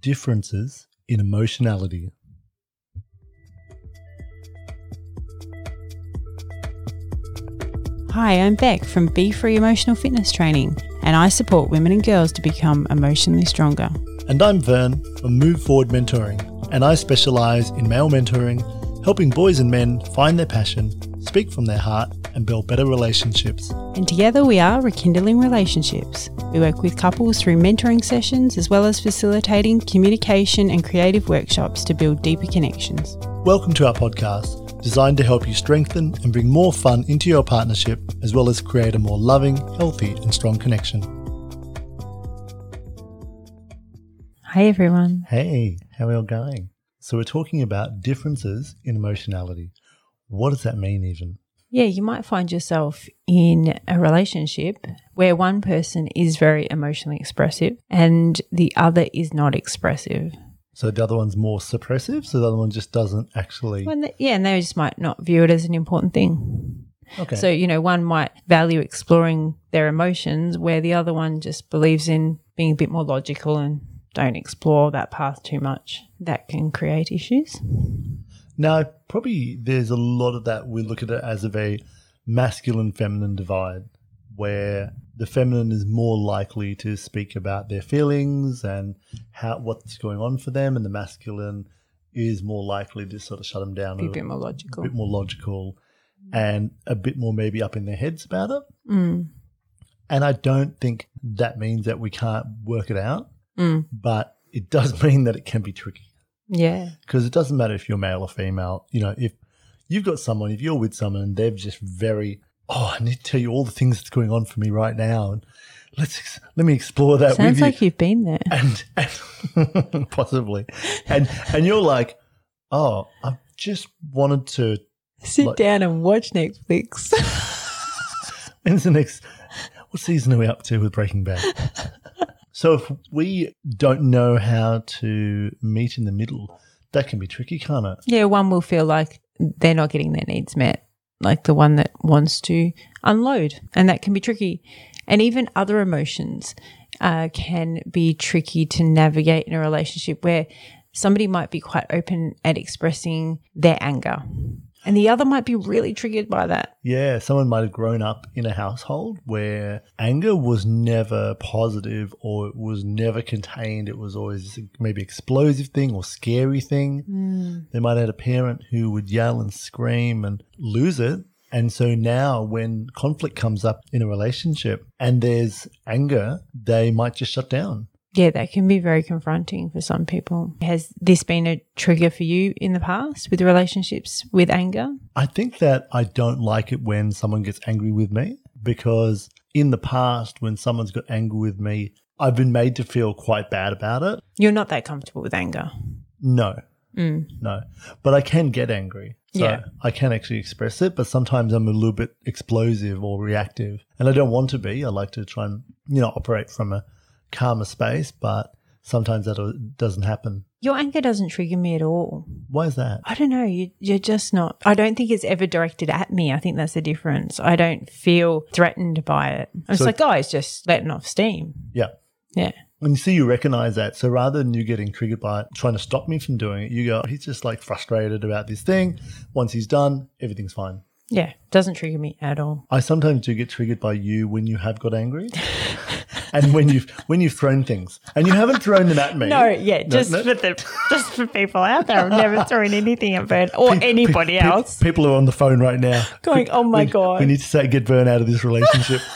differences in emotionality. Hi, I'm Beck from Be Free Emotional Fitness Training, and I support women and girls to become emotionally stronger. And I'm Vern from Move Forward Mentoring, and I specialize in male mentoring, helping boys and men find their passion, speak from their heart, and build better relationships. And together we are rekindling relationships. We work with couples through mentoring sessions as well as facilitating communication and creative workshops to build deeper connections. Welcome to our podcast, designed to help you strengthen and bring more fun into your partnership, as well as create a more loving, healthy, and strong connection. Hi, everyone. Hey, how are you all going? So, we're talking about differences in emotionality. What does that mean, even? Yeah, you might find yourself in a relationship where one person is very emotionally expressive and the other is not expressive. So, the other one's more suppressive, so the other one just doesn't actually. When the, yeah, and they just might not view it as an important thing. Okay. So, you know, one might value exploring their emotions where the other one just believes in being a bit more logical and don't explore that path too much. That can create issues. Now, probably there's a lot of that. We look at it as a very masculine feminine divide where the feminine is more likely to speak about their feelings and how what's going on for them, and the masculine is more likely to sort of shut them down, Be a bit more logical. a bit more logical, and a bit more maybe up in their heads about it. Mm. And I don't think that means that we can't work it out, Mm. but it does mean that it can be tricky Yeah. because it doesn't matter if you're male or female. You know, if you've got someone, if you're with someone and they're just very, oh, I need to tell you all the things that's going on for me right now, and let's ex- let me explore that Sounds like you, you've been there. and, and possibly, and and you're like, oh, I just wanted to. Sit like- down and watch Netflix. When's the next? What season are we up to with Breaking Bad? So if we don't know how to meet in the middle, that can be tricky, can't it? yeah, one will feel like they're not getting their needs met, like the one that wants to unload. And that can be tricky. And even other emotions uh, can be tricky to navigate in a relationship where somebody might be quite open at expressing their anger. And the other might be really triggered by that. Yeah, someone might have grown up in a household where anger was never positive or it was never contained. It was always maybe explosive thing or scary thing. Hmm. They might have had a parent who would yell and scream and lose it. And so now when conflict comes up in a relationship and there's anger, they might just shut down. Yeah, that can be very confronting for some people. Has this been a trigger for you in the past with relationships with anger? I think that I don't like it when someone gets angry with me because in the past, when someone's got angry with me, I've been made to feel quite bad about it. You're not that comfortable with anger. No, Mm. no. But I can get angry. So Yeah. I can actually express it, but sometimes I'm a little bit explosive or reactive. And I don't want to be. I like to try and, you know, operate from a calmer space, but sometimes that doesn't happen. Your anger doesn't trigger me at all. Why is that? I don't know. You, you're just not. I don't think it's ever directed at me. I think that's the difference. I don't feel threatened by it. I'm So- just like, oh, it's just letting off steam. Yeah. Yeah. And you see, you recognize that. So rather than you getting triggered by it, trying to stop me from doing it, you go, he's just like frustrated about this thing. Once he's done, everything's fine. Yeah. Doesn't trigger me at all. I sometimes do get triggered by you when you have got angry. and when you've when you've thrown things. And you haven't thrown them at me. No, yeah, just no. for the just for people out there. I've never thrown anything at Vern or anybody Pe- pe- else. people are on the phone right now. Going, oh my We- God. We need to say get Vern out of this relationship.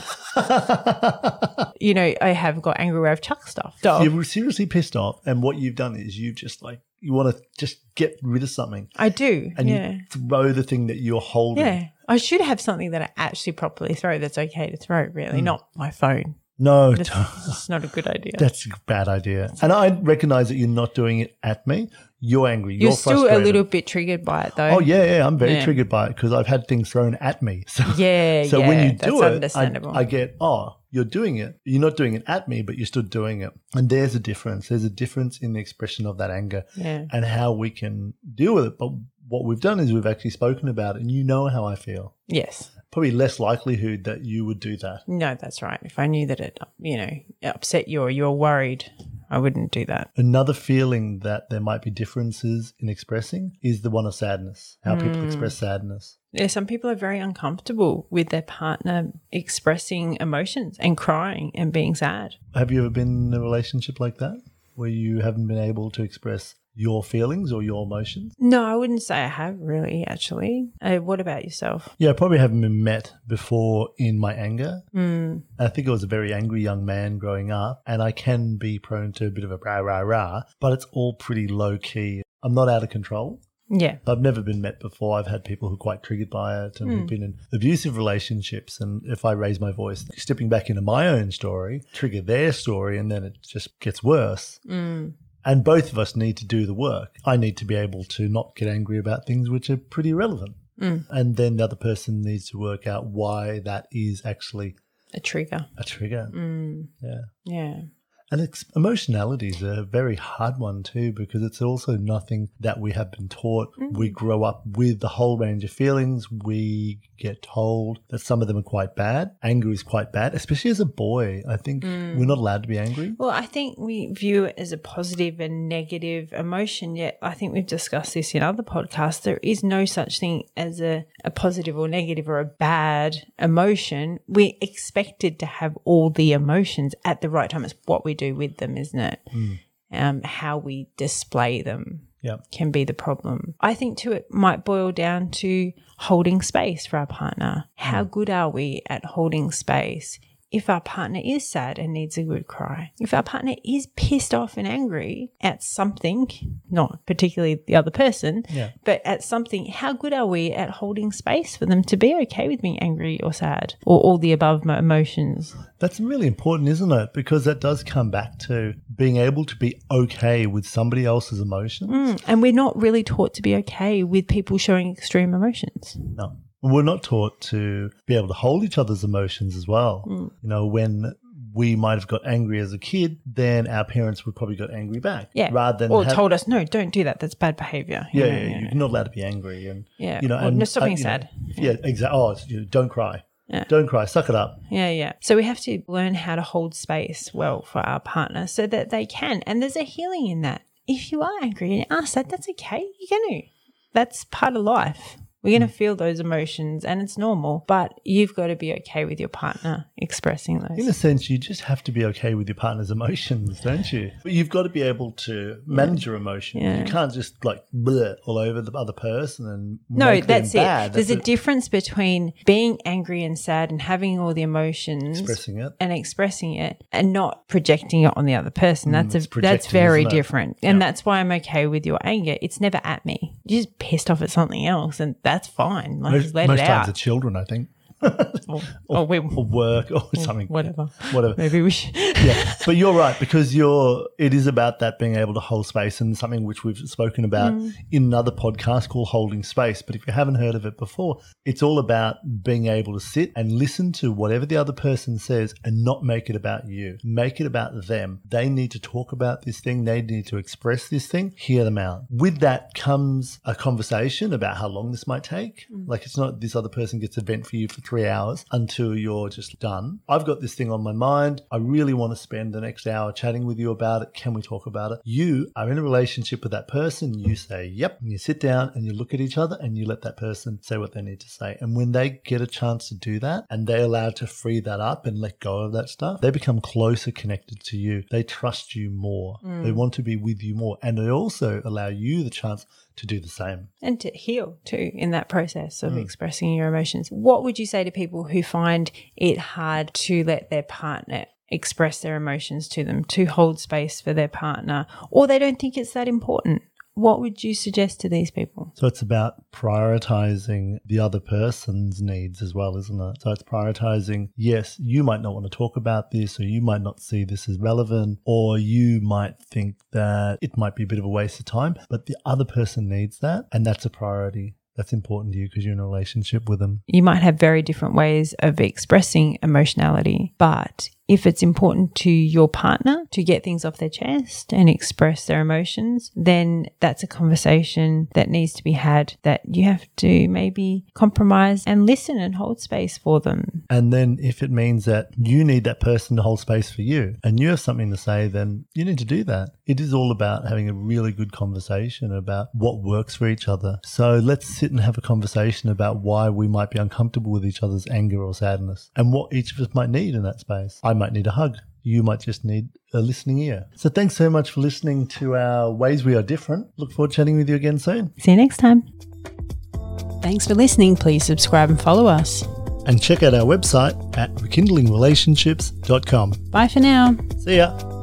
You know, I have got angry where I've chucked stuff. So You're seriously pissed off, and what you've done is you've just like you want to just get rid of something, I do. and yeah. you throw the thing that you're holding. Yeah. I should have something that I actually properly throw that's okay to throw, really, Hmm. not my phone. No, That's, that's not a good idea. that's a bad idea. And I recognize that you're not doing it at me. You're angry. You're, You're still a little bit triggered by it, though. Oh yeah, yeah. I'm very Yeah. triggered by it because I've had things thrown at me. So Yeah, So yeah, when you do it. I, I get, oh, you're doing it. You're not doing it at me, but you're still doing it. And there's a difference. There's a difference in the expression of that anger yeah. and how we can deal with it. But what we've done is we've actually spoken about it, and you know how I feel. Yes. Probably less likelihood that you would do that. No, that's right. If I knew that it, you know, upset you or you were worried, I wouldn't do that. Another feeling that there might be differences in expressing is the one of sadness, how people mm. express sadness. Yeah, some people are very uncomfortable with their partner expressing emotions and crying and being sad. Have you ever been in a relationship like that where you haven't been able to express your feelings or your emotions? No, I wouldn't say I have really, actually. Uh, what about yourself? Yeah, I probably haven't been met before in my anger. Mm. I think I was a very angry young man growing up, and I can be prone to a bit of a rah, rah, rah, but it's all pretty low key. I'm not out of control. Yeah. I've never been met before. I've had people who are quite triggered by it and who've been in abusive relationships. And if I raise my voice, stepping back into my own story, trigger their story, and then it just gets worse. And both of us need to do the work. I need to be able to not get angry about things which are pretty irrelevant. Mm. And then the other person needs to work out why that is actually A trigger. a trigger. Mm. Yeah. Yeah. And it's, emotionality is a very hard one too because it's also nothing that we have been taught. We mm. grow up with the whole range of feelings. We get told that some of them are quite bad. Anger is quite bad, especially as a boy. I think mm. we're not allowed to be angry. Well, I think we view it as a positive and negative emotion, yet I think we've discussed this in other podcasts. There is no such thing as a, a positive or negative or a bad emotion. We're expected to have all the emotions at the right time. It's what we do with them, isn't it? Um, how we display them Yeah. can be the problem. I think too it might boil down to holding space for our partner. How good are we at holding space? If our partner is sad and needs a good cry, if our partner is pissed off and angry at something, not particularly the other person, Yeah. but at something, how good are we at holding space for them to be okay with being angry or sad or all the above emotions? That's really important, isn't it? Because that does come back to being able to be okay with somebody else's emotions. Mm, And we're not really taught to be okay with people showing extreme emotions. No. We're not taught to be able to hold each other's emotions as well. Hmm. You know, when we might have got angry as a kid, then our parents would probably got angry back. Yeah. Rather than or have- told us, no, don't do that. That's bad behavior. yeah, yeah, you're not allowed to be angry and Yeah. you know, Or and no, stop being you know, sad. yeah, exactly. Oh, you know, don't cry. Yeah. Don't cry. Suck it up. Yeah, yeah. So we have to learn how to hold space well for our partner so that they can. And there's a healing in that. If you are angry and ask that, that's okay. You're going to. That's part of life. We're going to feel those emotions and it's normal, but you've got to be okay with your partner expressing those. In a sense, you just have to be okay with your partner's emotions, don't you? But you've got to be able to manage your emotions. Yeah. You can't just like bleh all over the other person and No, that's it. bad. There's a That's difference between being angry and sad and having all the emotions expressing it. and expressing it and not projecting it on the other person. That's Mm, it's a that's very different. And that's why I'm okay with your anger. It's never at me. You're just pissed off at something else and that's fine. Like Most, let most it times the children, I think, or, or we, or work or something. whatever. Whatever. Maybe we should. yeah, but you're right because you're. It is about that being able to hold space and something which we've spoken about Mm. in another podcast called Holding Space. But if you haven't heard of it before, it's all about being able to sit and listen to whatever the other person says and not make it about you. Make it about them. They need to talk about this thing. They need to express this thing. Hear them out. With that comes a conversation about how long this might take. Like it's not this other person gets a vent for you for three hours until you're just done. I've got this thing on my mind. I really want to spend the next hour chatting with you about it. Can we talk about it? You are in a relationship with that person. You say, yep. And you sit down and you look at each other and you let that person say what they need to say. And when they get a chance to do that and they're allowed to free that up and let go of that stuff, they become closer connected to you. They trust you more. Mm. They want to be with you more. And they also allow you the chance to do the same. and to heal too in that process of mm. expressing your emotions. What would you say to people who find it hard to let their partner express their emotions to them, to hold space for their partner, or they don't think it's that important? What would you suggest to these people? So it's about prioritizing the other person's needs as well, isn't it? So it's prioritizing, yes, you might not want to talk about this, or you might not see this as relevant, or you might think that it might be a bit of a waste of time, but the other person needs that. And that's a priority. That's important to you because you're in a relationship with them. You might have very different ways of expressing emotionality, but if it's important to your partner to get things off their chest and express their emotions, then that's a conversation that needs to be had that you have to maybe compromise and listen and hold space for them. And then if it means that you need that person to hold space for you and you have something to say, then you need to do that. It is all about having a really good conversation about what works for each other. So let's sit and have a conversation about why we might be uncomfortable with each other's anger or sadness and what each of us might need in that space. I might need a hug. You might just need a listening ear. So thanks so much for listening to our Ways We Are Different. Look forward to chatting with you again soon. See you next time. Thanks for listening. Please subscribe and follow us. And check out our website at rekindlingrelationships.com. Bye for now. See ya.